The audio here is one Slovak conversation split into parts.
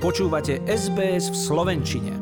Počúvate SBS v Slovenčine.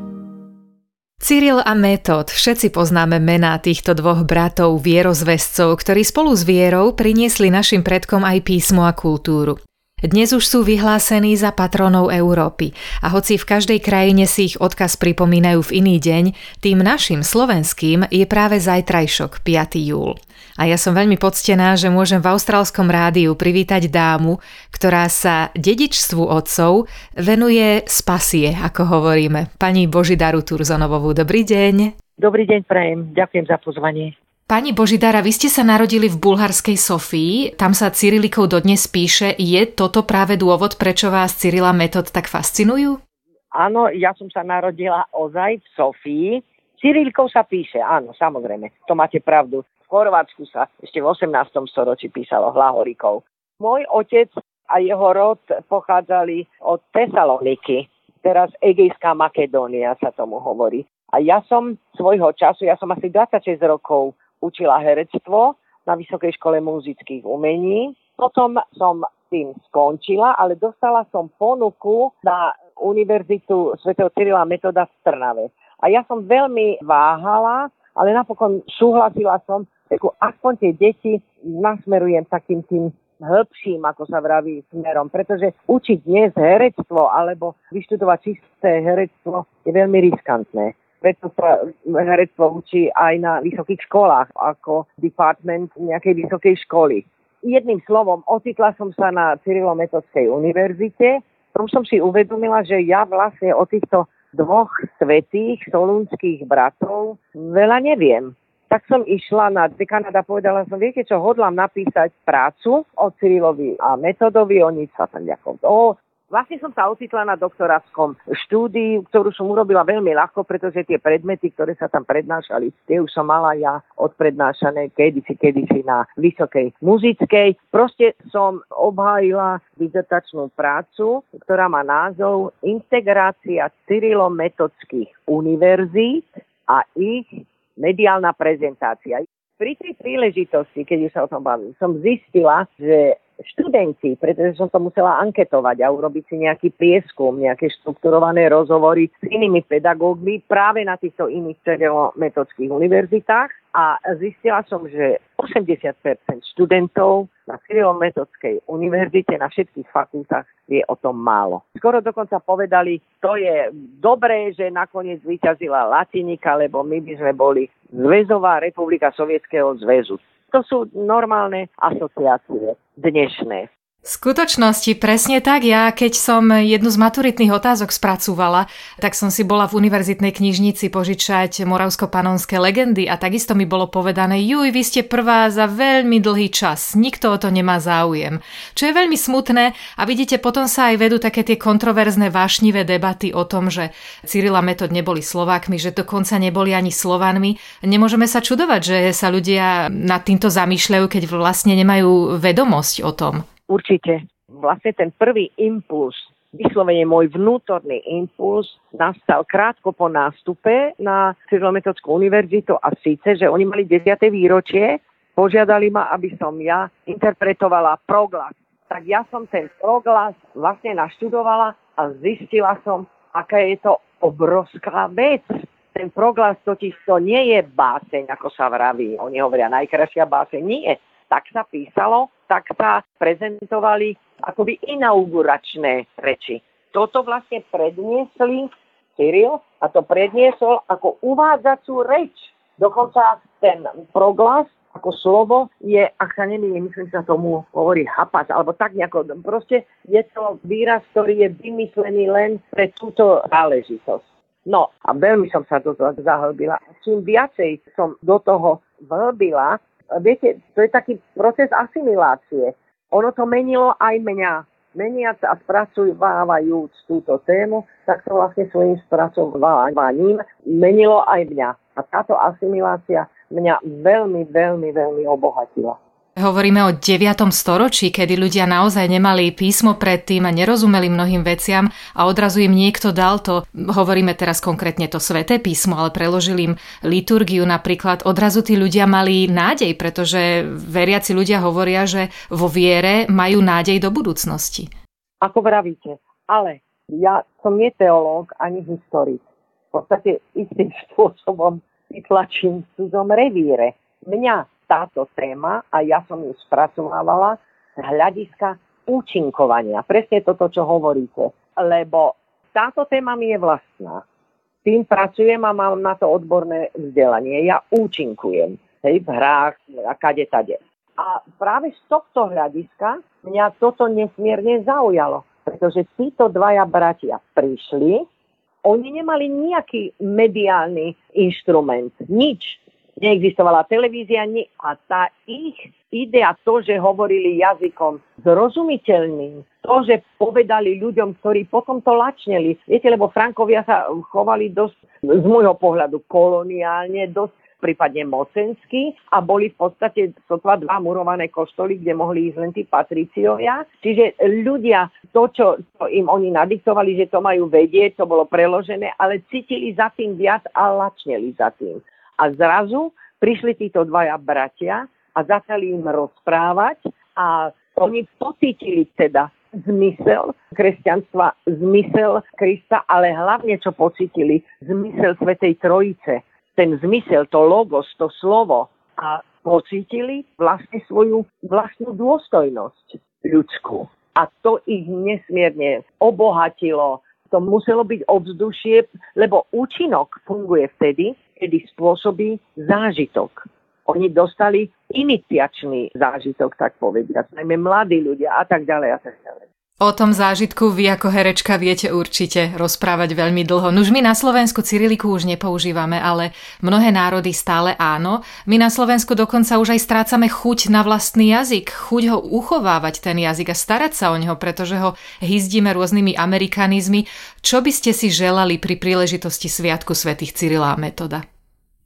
Cyril a Metod, všetci poznáme mená týchto dvoch bratov vierozvescov, ktorí spolu s vierou priniesli našim predkom aj písmo a kultúru. Dnes už sú vyhlásení za patronov Európy a hoci v každej krajine si ich odkaz pripomínajú v iný deň, tým našim slovenským je práve zajtrajšok 5. júl. A ja som veľmi poctená, že môžem v austrálskom rádiu privítať dámu, ktorá sa dedičstvu otcov venuje spasie, ako hovoríme. Pani Božidaru Turzonovovú, dobrý deň. Dobrý deň, prajem. Ďakujem za pozvanie. Pani Božidara, vy ste sa narodili v bulharskej Sofii, tam sa Cyrilikov dodnes píše. Je toto práve dôvod, prečo vás Cyrila Metod tak fascinujú? Áno, ja som sa narodila ozaj v Sofii. Cyrilikov sa píše, áno, samozrejme, to máte pravdu. V Chorvátsku sa ešte v 18. storočí písalo Hlahorikov. Môj otec a jeho rod pochádzali od Tesaloniky, teraz Egejská Makedónia sa tomu hovorí. A ja som svojho času, ja som asi 26 rokov učila herectvo na Vysokej škole muzických umení. Potom som tým skončila, ale dostala som ponuku na Univerzitu Sv. Cyrila Metoda v Trnave. A ja som veľmi váhala, ale napokon súhlasila som, ako aspoň tie deti nasmerujem takým tým hĺbším, ako sa vraví, smerom. Pretože učiť dnes herectvo alebo vyštudovať čisté herectvo je veľmi riskantné preto sa herectvo učí aj na vysokých školách, ako department nejakej vysokej školy. Jedným slovom, ocitla som sa na Cyrilometodskej univerzite, tom som si uvedomila, že ja vlastne o týchto dvoch svetých solúnskych bratov veľa neviem. Tak som išla na dekanát a povedala som, viete čo, hodlám napísať prácu o Cyrilovi a metodovi, oni sa tam nejako, o, Vlastne som sa ocitla na doktorátskom štúdiu, ktorú som urobila veľmi ľahko, pretože tie predmety, ktoré sa tam prednášali, tie už som mala ja odprednášané kedysi, kedysi na vysokej muzickej. Proste som obhájila dizertačnú prácu, ktorá má názov Integrácia cyrilometodských univerzít a ich mediálna prezentácia. Pri tej príležitosti, keď už sa o tom bavím, som zistila, že študenti, pretože som to musela anketovať a urobiť si nejaký prieskum, nejaké štrukturované rozhovory s inými pedagógmi práve na týchto iných metodských univerzitách a zistila som, že 80% študentov na Cyrilometodskej univerzite na všetkých fakultách je o tom málo. Skoro dokonca povedali, to je dobré, že nakoniec vyťazila latinika, lebo my by sme boli Zväzová republika Sovietskeho zväzu. To sú normálne asociácie dnešnej. V skutočnosti presne tak. Ja keď som jednu z maturitných otázok spracúvala, tak som si bola v univerzitnej knižnici požičať moravsko-panonské legendy a takisto mi bolo povedané, juj, vy ste prvá za veľmi dlhý čas, nikto o to nemá záujem. Čo je veľmi smutné a vidíte, potom sa aj vedú také tie kontroverzné vášnivé debaty o tom, že Cyrila Metod neboli Slovákmi, že dokonca neboli ani Slovanmi. Nemôžeme sa čudovať, že sa ľudia nad týmto zamýšľajú, keď vlastne nemajú vedomosť o tom. Určite. Vlastne ten prvý impuls, vyslovene môj vnútorný impuls, nastal krátko po nástupe na Cyrilometodskú univerzitu a síce, že oni mali 10. výročie, požiadali ma, aby som ja interpretovala proglas. Tak ja som ten proglas vlastne naštudovala a zistila som, aká je to obrovská vec. Ten proglas totiž to nie je báseň, ako sa vraví. Oni hovoria najkrajšia báseň. Nie tak sa písalo, tak sa prezentovali akoby inauguračné reči. Toto vlastne predniesli Cyril a to predniesol ako uvádzacú reč. Dokonca ten proglas ako slovo je, ak sa nemýlim, myslím sa tomu hovorí hapas, alebo tak nejako, proste je to výraz, ktorý je vymyslený len pre túto záležitosť. No a veľmi som sa do toho zahlbila. Čím viacej som do toho vhlbila, viete, to je taký proces asimilácie. Ono to menilo aj mňa. Meniac a spracovávajúc túto tému, tak to vlastne svojim spracovaním menilo aj mňa. A táto asimilácia mňa veľmi, veľmi, veľmi obohatila. Hovoríme o 9. storočí, kedy ľudia naozaj nemali písmo predtým a nerozumeli mnohým veciam a odrazu im niekto dal to, hovoríme teraz konkrétne to sveté písmo, ale preložili im liturgiu napríklad. Odrazu tí ľudia mali nádej, pretože veriaci ľudia hovoria, že vo viere majú nádej do budúcnosti. Ako vravíte, ale Ja som nie teológ ani historik. V podstate istým spôsobom vytlačím v cudzom revíre. Mňa táto téma, a ja som ju spracovávala z hľadiska účinkovania. Presne toto, čo hovoríte. Lebo táto téma mi je vlastná. Tým pracujem a mám na to odborné vzdelanie. Ja účinkujem hej, v hrách a kade tade. A práve z tohto hľadiska mňa toto nesmierne zaujalo, pretože títo dvaja bratia prišli, oni nemali nejaký mediálny inštrument, nič. Neexistovala televízia a tá ich idea, to, že hovorili jazykom zrozumiteľným, to, že povedali ľuďom, ktorí potom to lačneli. Viete, lebo Frankovia sa chovali dosť, z môjho pohľadu, koloniálne, dosť prípadne mocenský a boli v podstate sotva dva murované koštoly, kde mohli ísť len tí patriciovia. Čiže ľudia, to, čo to im oni nadiktovali, že to majú vedieť, to bolo preložené, ale cítili za tým viac a lačneli za tým. A zrazu prišli títo dvaja bratia a začali im rozprávať a oni pocítili teda zmysel kresťanstva, zmysel Krista, ale hlavne čo pocítili, zmysel Svetej Trojice ten zmysel, to logos, to slovo a pocítili vlastne svoju vlastnú dôstojnosť ľudskú. A to ich nesmierne obohatilo. To muselo byť ovzdušie, lebo účinok funguje vtedy, kedy spôsobí zážitok. Oni dostali iniciačný zážitok, tak povediať, najmä mladí ľudia a tak ďalej a tak ďalej. O tom zážitku vy ako herečka viete určite rozprávať veľmi dlho. Nuž my na Slovensku Cyriliku už nepoužívame, ale mnohé národy stále áno. My na Slovensku dokonca už aj strácame chuť na vlastný jazyk, chuť ho uchovávať ten jazyk a starať sa o neho, pretože ho hyzdíme rôznymi amerikanizmy. Čo by ste si želali pri príležitosti Sviatku svätých Cyrila metoda?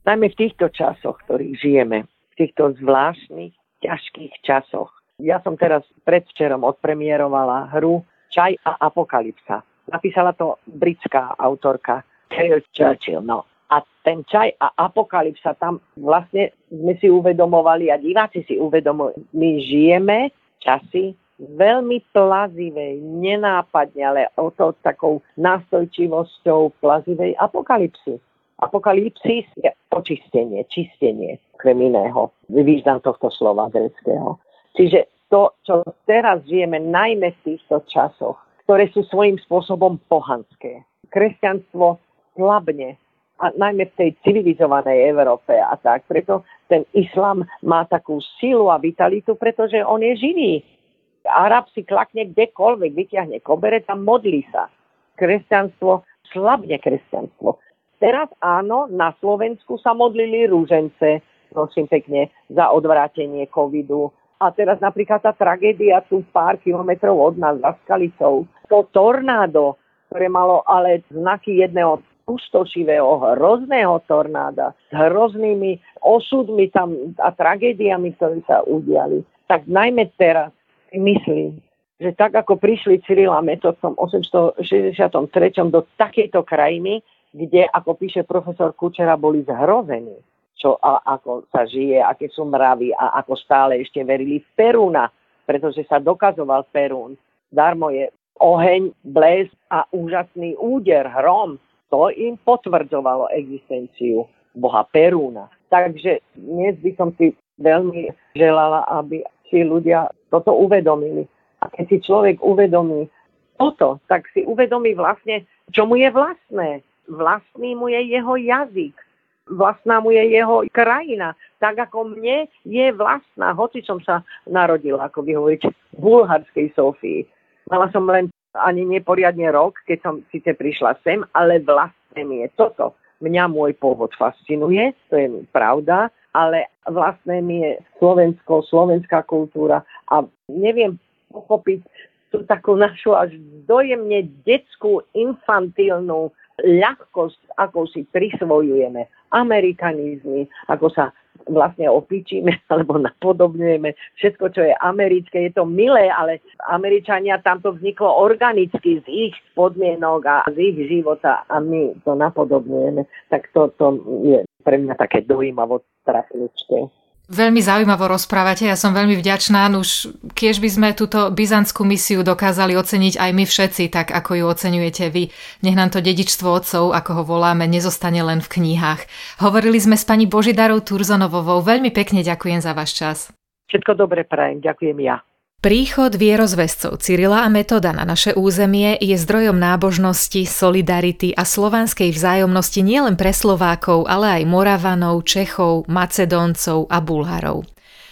Najmä v týchto časoch, ktorých žijeme, v týchto zvláštnych, ťažkých časoch, ja som teraz predvčerom odpremierovala hru Čaj a apokalypsa. Napísala to britská autorka Carol Churchill. No. A ten čaj a apokalypsa, tam vlastne sme si uvedomovali a diváci si uvedomujú, my žijeme časy veľmi plazivej, nenápadne, ale o to takou nástojčivosťou plazivej apokalypsy. Apokalypsis je očistenie, čistenie, okrem iného. Význam tohto slova greckého. Čiže to, čo teraz žijeme, najmä v týchto časoch, ktoré sú svojím spôsobom pohanské. Kresťanstvo slabne, a najmä v tej civilizovanej Európe a tak. Preto ten islám má takú silu a vitalitu, pretože on je živý. Arab si klakne kdekoľvek, vyťahne koberec a modlí sa. Kresťanstvo, slabne kresťanstvo. Teraz áno, na Slovensku sa modlili rúžence, prosím pekne, za odvrátenie covidu a teraz napríklad tá tragédia tu pár kilometrov od nás za Skalicou. To tornádo, ktoré malo ale znaky jedného pustošivého, hrozného tornáda s hroznými osudmi tam a tragédiami, ktoré sa udiali. Tak najmä teraz myslím, že tak ako prišli Cyril a Metod v 863. do takejto krajiny, kde, ako píše profesor Kučera, boli zhrození čo a ako sa žije, aké sú mravy a ako stále ešte verili v Perúna, pretože sa dokazoval Perún. Darmo je oheň, blesk a úžasný úder, hrom. To im potvrdzovalo existenciu boha Perúna. Takže dnes by som si veľmi želala, aby si ľudia toto uvedomili. A keď si človek uvedomí toto, tak si uvedomí vlastne, čo mu je vlastné. Vlastný mu je jeho jazyk vlastná mu je jeho krajina. Tak ako mne je vlastná, hoci som sa narodila, ako vy hovoríte, v bulharskej Sofii. Mala som len ani neporiadne rok, keď som síce prišla sem, ale vlastné mi je toto. Mňa môj pôvod fascinuje, to je pravda, ale vlastné mi je Slovensko, slovenská kultúra a neviem pochopiť tú takú našu až dojemne detskú, infantilnú ľahkosť, ako si prisvojujeme amerikanizmy, ako sa vlastne opíčime alebo napodobňujeme. Všetko, čo je americké, je to milé, ale Američania tam to vzniklo organicky z ich podmienok a z ich života a my to napodobňujeme. Tak to, to je pre mňa také dojímavo trafničké. Veľmi zaujímavo rozprávate, ja som veľmi vďačná. Už keď by sme túto byzantskú misiu dokázali oceniť aj my všetci, tak ako ju oceňujete vy. Nech nám to dedičstvo otcov, ako ho voláme, nezostane len v knihách. Hovorili sme s pani Božidarou Turzonovovou. Veľmi pekne ďakujem za váš čas. Všetko dobre prajem, ďakujem ja. Príchod vierozvescov Cyrila a Metoda na naše územie je zdrojom nábožnosti, solidarity a slovanskej vzájomnosti nielen pre Slovákov, ale aj Moravanov, Čechov, Macedóncov a Bulharov.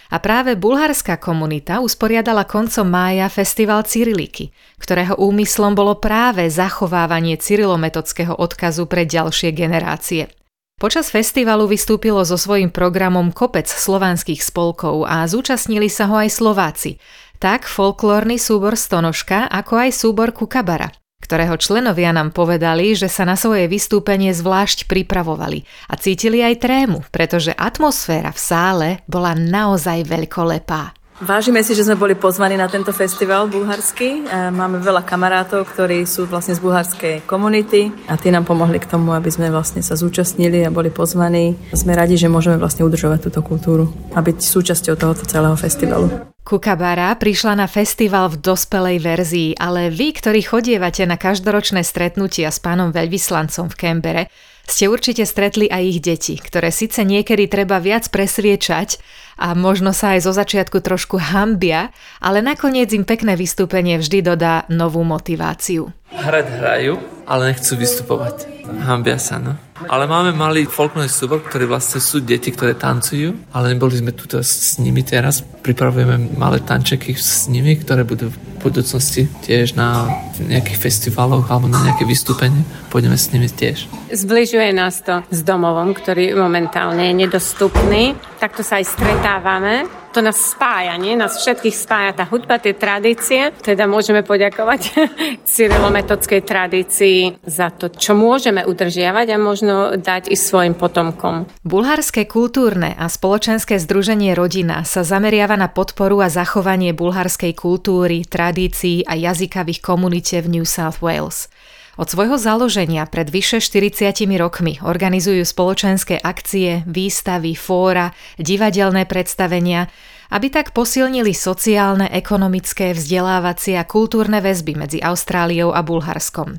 A práve bulharská komunita usporiadala koncom mája festival Cyriliky, ktorého úmyslom bolo práve zachovávanie cyrilometodského odkazu pre ďalšie generácie – Počas festivalu vystúpilo so svojím programom kopec slovanských spolkov a zúčastnili sa ho aj Slováci, tak folklórny súbor Stonožka, ako aj súbor Kukabara, ktorého členovia nám povedali, že sa na svoje vystúpenie zvlášť pripravovali a cítili aj trému, pretože atmosféra v sále bola naozaj veľkolepá. Vážime si, že sme boli pozvaní na tento festival bulharský. E, máme veľa kamarátov, ktorí sú vlastne z bulharskej komunity a tí nám pomohli k tomu, aby sme vlastne sa zúčastnili a boli pozvaní. Sme radi, že môžeme vlastne udržovať túto kultúru a byť súčasťou tohoto celého festivalu. Kukabara prišla na festival v dospelej verzii, ale vy, ktorí chodievate na každoročné stretnutia s pánom veľvyslancom v Kembere, ste určite stretli aj ich deti, ktoré síce niekedy treba viac presviečať a možno sa aj zo začiatku trošku hambia, ale nakoniec im pekné vystúpenie vždy dodá novú motiváciu. Hrať hrajú, ale nechcú vystupovať. Hambia sa, no. Ale máme malý folklórny súbor, ktorý vlastne sú deti, ktoré tancujú, ale neboli sme tu s nimi teraz. Pripravujeme malé tančeky s nimi, ktoré budú v budúcnosti tiež na nejakých festivaloch alebo na nejaké vystúpenie. Pôjdeme s nimi tiež. Zbližuje nás to s domovom, ktorý momentálne je nedostupný. Takto sa aj stretávame to nás spája, nie? Nás všetkých spája tá hudba, tie tradície. Teda môžeme poďakovať cyrilometodskej tradícii za to, čo môžeme udržiavať a možno dať i svojim potomkom. Bulharské kultúrne a spoločenské združenie Rodina sa zameriava na podporu a zachovanie bulharskej kultúry, tradícií a jazyka komunite v New South Wales. Od svojho založenia pred vyše 40 rokmi organizujú spoločenské akcie, výstavy, fóra, divadelné predstavenia, aby tak posilnili sociálne, ekonomické, vzdelávacie a kultúrne väzby medzi Austráliou a Bulharskom.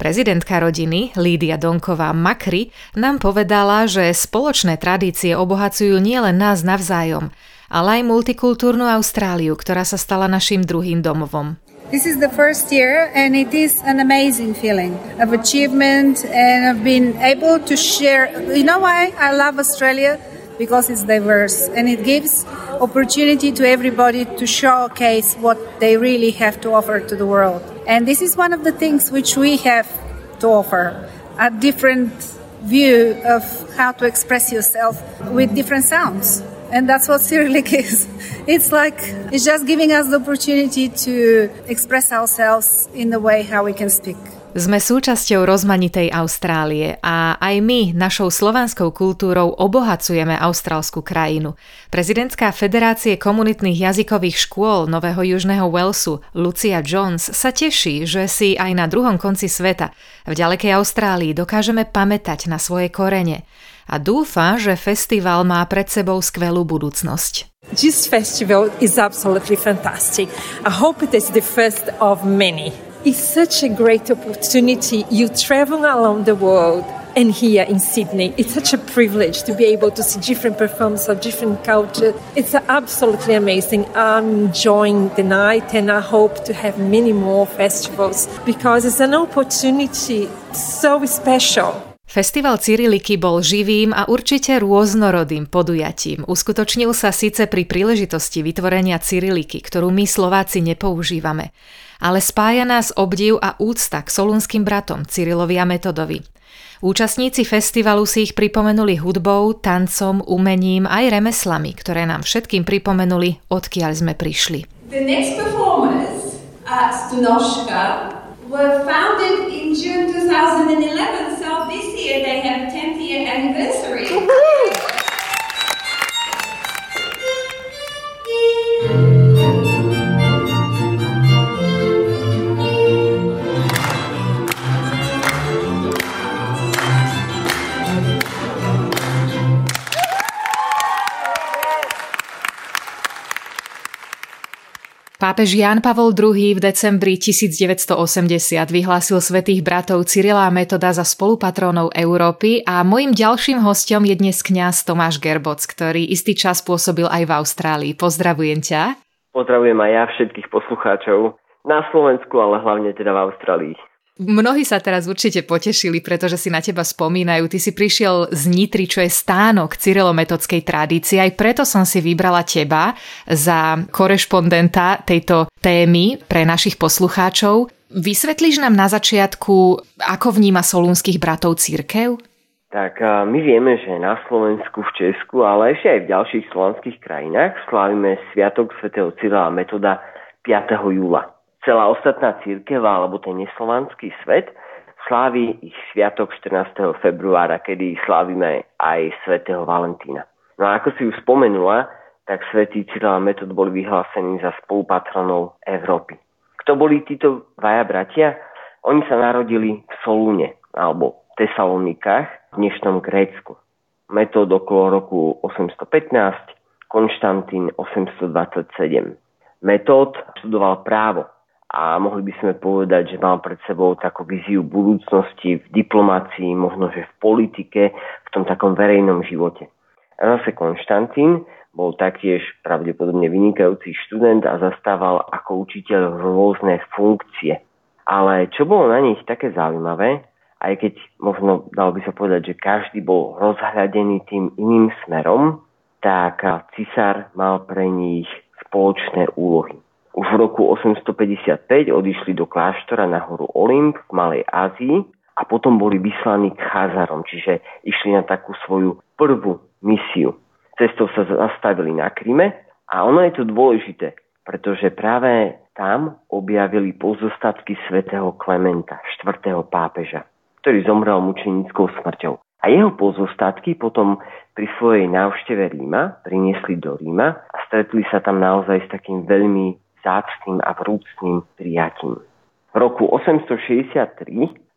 Prezidentka rodiny, Lídia Donková Makry, nám povedala, že spoločné tradície obohacujú nielen nás navzájom, ale aj multikultúrnu Austráliu, ktorá sa stala našim druhým domovom. This is the first year, and it is an amazing feeling of achievement, and I've been able to share. You know why I love Australia? Because it's diverse and it gives opportunity to everybody to showcase what they really have to offer to the world. And this is one of the things which we have to offer a different view of how to express yourself with different sounds. And that's what Cyrillic is. It's like, it's just giving us the opportunity to express ourselves in the way how we can speak. Sme súčasťou rozmanitej Austrálie a aj my našou slovanskou kultúrou obohacujeme austrálsku krajinu. Prezidentská federácie komunitných jazykových škôl Nového Južného Walesu Lucia Jones sa teší, že si aj na druhom konci sveta, v ďalekej Austrálii, dokážeme pamätať na svoje korene a dúfa, že festival má pred sebou skvelú budúcnosť. This festival is absolutely fantastic. I hope it is the first of many. It's such a great opportunity. You travel around the world and here in Sydney. It's such a privilege to be able to see different performances of different cultures. It's absolutely amazing. I'm enjoying the night and I hope to have many more festivals because it's an opportunity so special. Festival Cyriliky bol živým a určite rôznorodým podujatím. Uskutočnil sa síce pri príležitosti vytvorenia Cyriliky, ktorú my Slováci nepoužívame, ale spája nás obdiv a úcta k solunským bratom Cyrilovi a Metodovi. Účastníci festivalu si ich pripomenuli hudbou, tancom, umením aj remeslami, ktoré nám všetkým pripomenuli, odkiaľ sme prišli. The next performers at Stunoshka were founded in June 2011, so this year they have 10th year anniversary. Pápež Ján Pavol II v decembri 1980 vyhlásil svetých bratov Cyrila Metoda za spolupatrónov Európy a mojim ďalším hostom je dnes kňaz Tomáš Gerboc, ktorý istý čas pôsobil aj v Austrálii. Pozdravujem ťa. Pozdravujem aj ja všetkých poslucháčov na Slovensku, ale hlavne teda v Austrálii. Mnohí sa teraz určite potešili, pretože si na teba spomínajú. Ty si prišiel z Nitry, čo je stánok cyrilometodskej tradície. Aj preto som si vybrala teba za korešpondenta tejto témy pre našich poslucháčov. Vysvetlíš nám na začiatku, ako vníma solúnskych bratov církev? Tak my vieme, že na Slovensku, v Česku, ale ešte aj v ďalších slovanských krajinách slávime Sviatok svätého Cyrila metoda 5. júla celá ostatná církev alebo ten neslovanský svet slávi ich sviatok 14. februára, kedy slávime aj svätého Valentína. No a ako si už spomenula, tak svätý Cyril a Metod boli vyhlásení za spolupatronov Európy. Kto boli títo dvaja bratia? Oni sa narodili v Solúne alebo Tesalonikách v dnešnom Grécku. Metod okolo roku 815, Konštantín 827. Metód študoval právo a mohli by sme povedať, že mal pred sebou takú viziu budúcnosti v diplomácii, možno že v politike, v tom takom verejnom živote. A zase Konštantín bol taktiež pravdepodobne vynikajúci študent a zastával ako učiteľ rôzne funkcie. Ale čo bolo na nich také zaujímavé, aj keď možno dalo by sa povedať, že každý bol rozhľadený tým iným smerom, tak cisár mal pre nich spoločné úlohy. Už v roku 855 odišli do kláštora na horu Olymp v Malej Ázii a potom boli vyslaní k Cházarom, čiže išli na takú svoju prvú misiu. Cestou sa zastavili na Kryme a ono je to dôležité, pretože práve tam objavili pozostatky svätého Klementa, 4. pápeža, ktorý zomrel mučenickou smrťou. A jeho pozostatky potom pri svojej návšteve Ríma priniesli do Ríma a stretli sa tam naozaj s takým veľmi zácným a vrúcným prijatím. V roku 863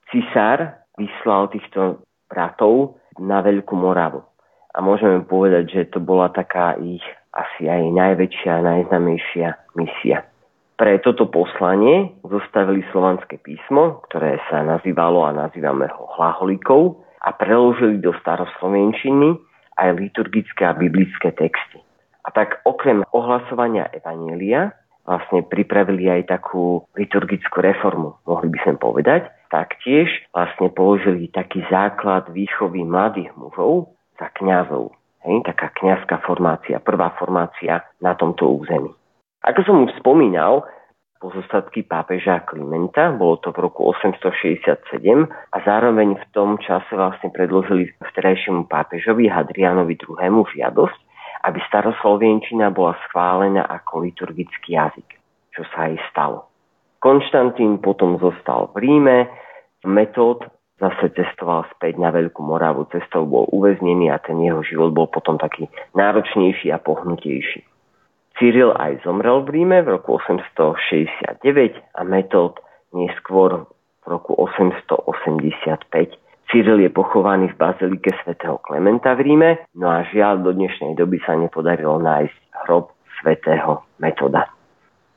cisár vyslal týchto bratov na Veľkú Moravu. A môžeme povedať, že to bola taká ich asi aj najväčšia a najznamejšia misia. Pre toto poslanie zostavili slovanské písmo, ktoré sa nazývalo a nazývame ho hlaholikou a preložili do staroslovenčiny aj liturgické a biblické texty. A tak okrem ohlasovania Evanielia vlastne pripravili aj takú liturgickú reformu, mohli by sme povedať. Taktiež vlastne položili taký základ výchovy mladých mužov za kňazov. Hej, taká kňazská formácia, prvá formácia na tomto území. Ako som už spomínal, pozostatky pápeža Klimenta, bolo to v roku 867 a zároveň v tom čase vlastne predložili vterajšiemu pápežovi Hadrianovi II. žiadosť, aby staroslovenčina bola schválená ako liturgický jazyk, čo sa aj stalo. Konštantín potom zostal v Ríme, metód zase cestoval späť na Veľkú Moravu, cestou bol uväznený a ten jeho život bol potom taký náročnejší a pohnutejší. Cyril aj zomrel v Ríme v roku 869 a metód neskôr v roku 885 Cyril je pochovaný v bazilike svätého Klementa v Ríme, no a žiaľ do dnešnej doby sa nepodarilo nájsť hrob svätého Metoda.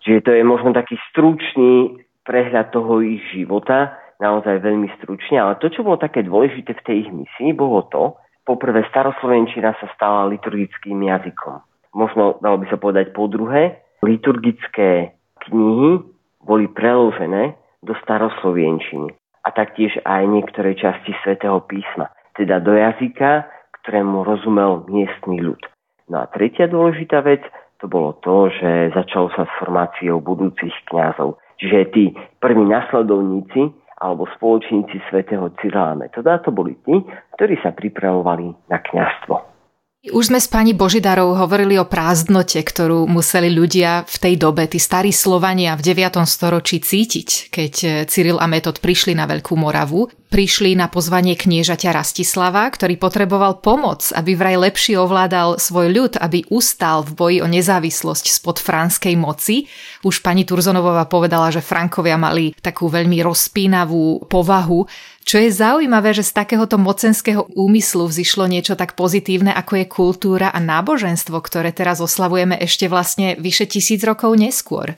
Čiže to je možno taký stručný prehľad toho ich života, naozaj veľmi stručne, ale to, čo bolo také dôležité v tej ich misii, bolo to, poprvé staroslovenčina sa stala liturgickým jazykom. Možno, dalo by sa povedať po druhé, liturgické knihy boli preložené do staroslovenčiny a taktiež aj niektoré časti svätého písma, teda do jazyka, ktorému rozumel miestny ľud. No a tretia dôležitá vec, to bolo to, že začalo sa s formáciou budúcich kňazov. Čiže tí prví nasledovníci alebo spoločníci svätého Cyrila Metoda, to boli tí, ktorí sa pripravovali na kňazstvo. Už sme s pani Božidarou hovorili o prázdnote, ktorú museli ľudia v tej dobe, tí starí Slovania v 9. storočí cítiť, keď Cyril a Metod prišli na Veľkú Moravu. Prišli na pozvanie kniežaťa Rastislava, ktorý potreboval pomoc, aby vraj lepšie ovládal svoj ľud, aby ustal v boji o nezávislosť spod franskej moci. Už pani Turzonovová povedala, že Frankovia mali takú veľmi rozpínavú povahu, čo je zaujímavé, že z takéhoto mocenského úmyslu vzýšlo niečo tak pozitívne, ako je kultúra a náboženstvo, ktoré teraz oslavujeme ešte vlastne vyše tisíc rokov neskôr.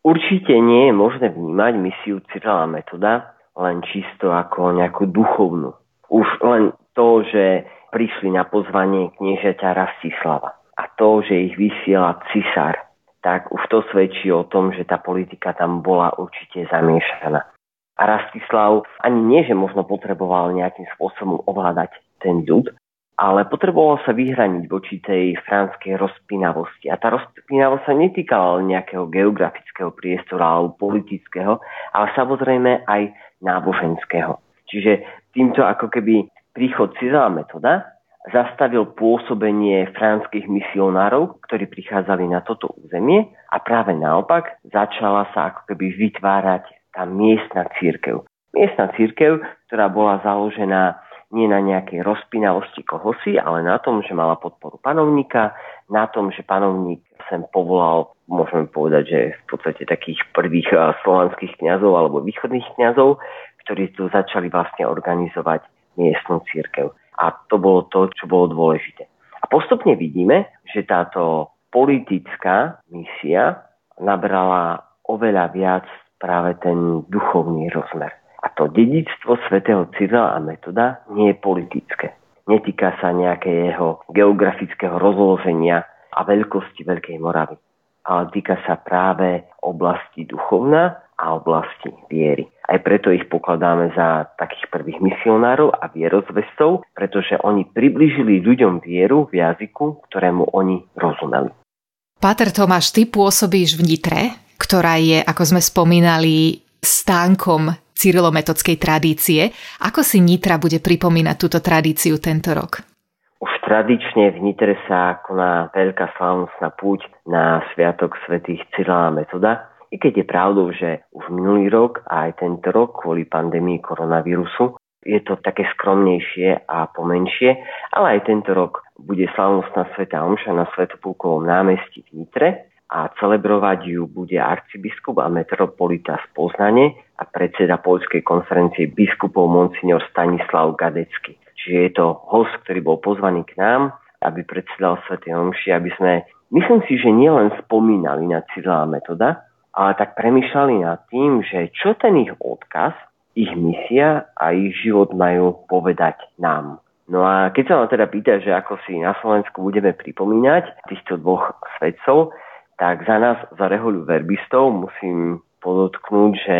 Určite nie je možné vnímať misiu Cyrila Metoda len čisto ako nejakú duchovnú. Už len to, že prišli na pozvanie kniežaťa Rastislava a to, že ich vysiela cisár, tak už to svedčí o tom, že tá politika tam bola určite zamiešaná. A Rastislav ani nie, že možno potreboval nejakým spôsobom ovládať ten ľud, ale potreboval sa vyhraniť voči tej franskej rozpínavosti. A tá rozpínavosť sa netýkala len nejakého geografického priestora alebo politického, ale samozrejme aj náboženského. Čiže týmto ako keby príchod Cizela metoda zastavil pôsobenie franských misionárov, ktorí prichádzali na toto územie a práve naopak začala sa ako keby vytvárať tá miestna církev. Miestna církev, ktorá bola založená nie na nejakej rozpínavosti kohosi, ale na tom, že mala podporu panovníka, na tom, že panovník sem povolal, môžeme povedať, že v podstate takých prvých eh, slovanských kňazov alebo východných kňazov, ktorí tu začali vlastne organizovať miestnú církev. A to bolo to, čo bolo dôležité. A postupne vidíme, že táto politická misia nabrala oveľa viac práve ten duchovný rozmer. A to dedictvo svätého Cyrila a Metoda nie je politické. Netýka sa nejakého geografického rozloženia a veľkosti Veľkej Moravy. Ale týka sa práve oblasti duchovná a oblasti viery. Aj preto ich pokladáme za takých prvých misionárov a vierozvestov, pretože oni približili ľuďom vieru v jazyku, ktorému oni rozumeli. Páter Tomáš, ty pôsobíš v Nitre, ktorá je, ako sme spomínali, stánkom cyrilometodskej tradície. Ako si Nitra bude pripomínať túto tradíciu tento rok? Už tradične v Nitre sa koná veľká slávnostná púť na Sviatok svätých Cyrila Metoda. I keď je pravdou, že už minulý rok a aj tento rok kvôli pandémii koronavírusu je to také skromnejšie a pomenšie, ale aj tento rok bude slávnostná Sveta Omša na Svetopulkovom námestí v Nitre a celebrovať ju bude arcibiskup a metropolita z Poznane a predseda Poľskej konferencie biskupov Monsignor Stanislav Gadecky. Čiže je to host, ktorý bol pozvaný k nám, aby predsedal Sv. Omši, aby sme, myslím si, že nielen spomínali na Cyrila metoda, ale tak premyšľali nad tým, že čo ten ich odkaz, ich misia a ich život majú povedať nám. No a keď sa ma teda pýta, že ako si na Slovensku budeme pripomínať týchto dvoch svedcov, tak za nás, za rehoľu verbistov, musím podotknúť, že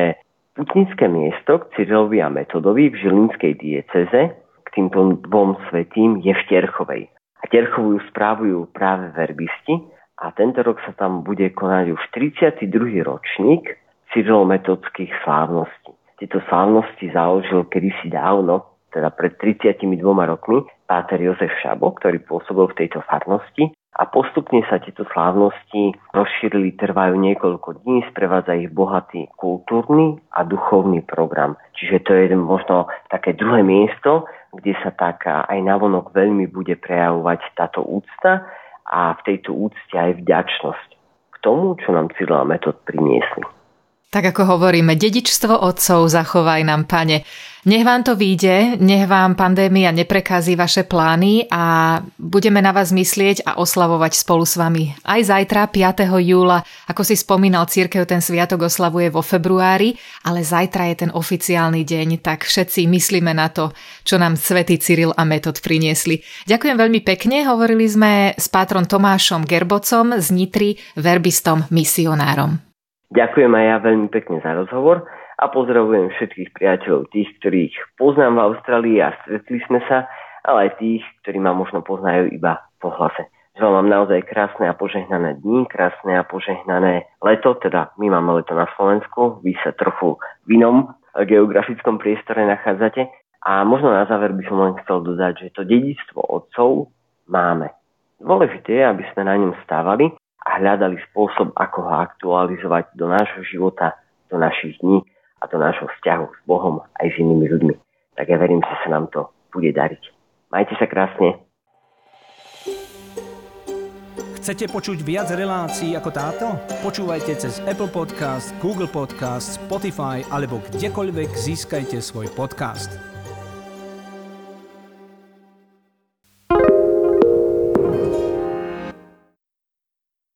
putnické miesto k Cyrilovi a Metodovi v Žilinskej dieceze k týmto dvom svetým je v Terchovej. A Terchovú správujú práve verbisti a tento rok sa tam bude konať už 32. ročník cyrilometodských slávností. Tieto slávnosti založil kedysi dávno, teda pred 32 rokmi, páter Jozef Šabo, ktorý pôsobil v tejto farnosti a postupne sa tieto slávnosti rozšírili, trvajú niekoľko dní, sprevádza ich bohatý kultúrny a duchovný program. Čiže to je možno také druhé miesto, kde sa tak aj navonok veľmi bude prejavovať táto úcta a v tejto úcte aj vďačnosť k tomu, čo nám Cyril Metod priniesli. Tak ako hovoríme, dedičstvo otcov zachovaj nám, pane. Nech vám to vyjde, nech vám pandémia neprekazí vaše plány a budeme na vás myslieť a oslavovať spolu s vami. Aj zajtra, 5. júla, ako si spomínal, církev ten sviatok oslavuje vo februári, ale zajtra je ten oficiálny deň, tak všetci myslíme na to, čo nám svätý Cyril a Metod priniesli. Ďakujem veľmi pekne, hovorili sme s pátrom Tomášom Gerbocom z Nitry, verbistom, misionárom. Ďakujem aj ja veľmi pekne za rozhovor a pozdravujem všetkých priateľov, tých, ktorých poznám v Austrálii a stretli sme sa, ale aj tých, ktorí ma možno poznajú iba po hlase. Želám vám naozaj krásne a požehnané dni, krásne a požehnané leto, teda my máme leto na Slovensku, vy sa trochu v inom geografickom priestore nachádzate. A možno na záver by som len chcel dodať, že to dedictvo otcov máme. Dôležité je, aby sme na ňom stávali a hľadali spôsob, ako ho aktualizovať do nášho života, do našich dní a do nášho vzťahu s Bohom aj s inými ľuďmi. Tak ja verím, že sa nám to bude dariť. Majte sa krásne. Chcete počuť viac relácií ako táto? Počúvajte cez Apple Podcast, Google Podcast, Spotify alebo kdekoľvek získajte svoj podcast.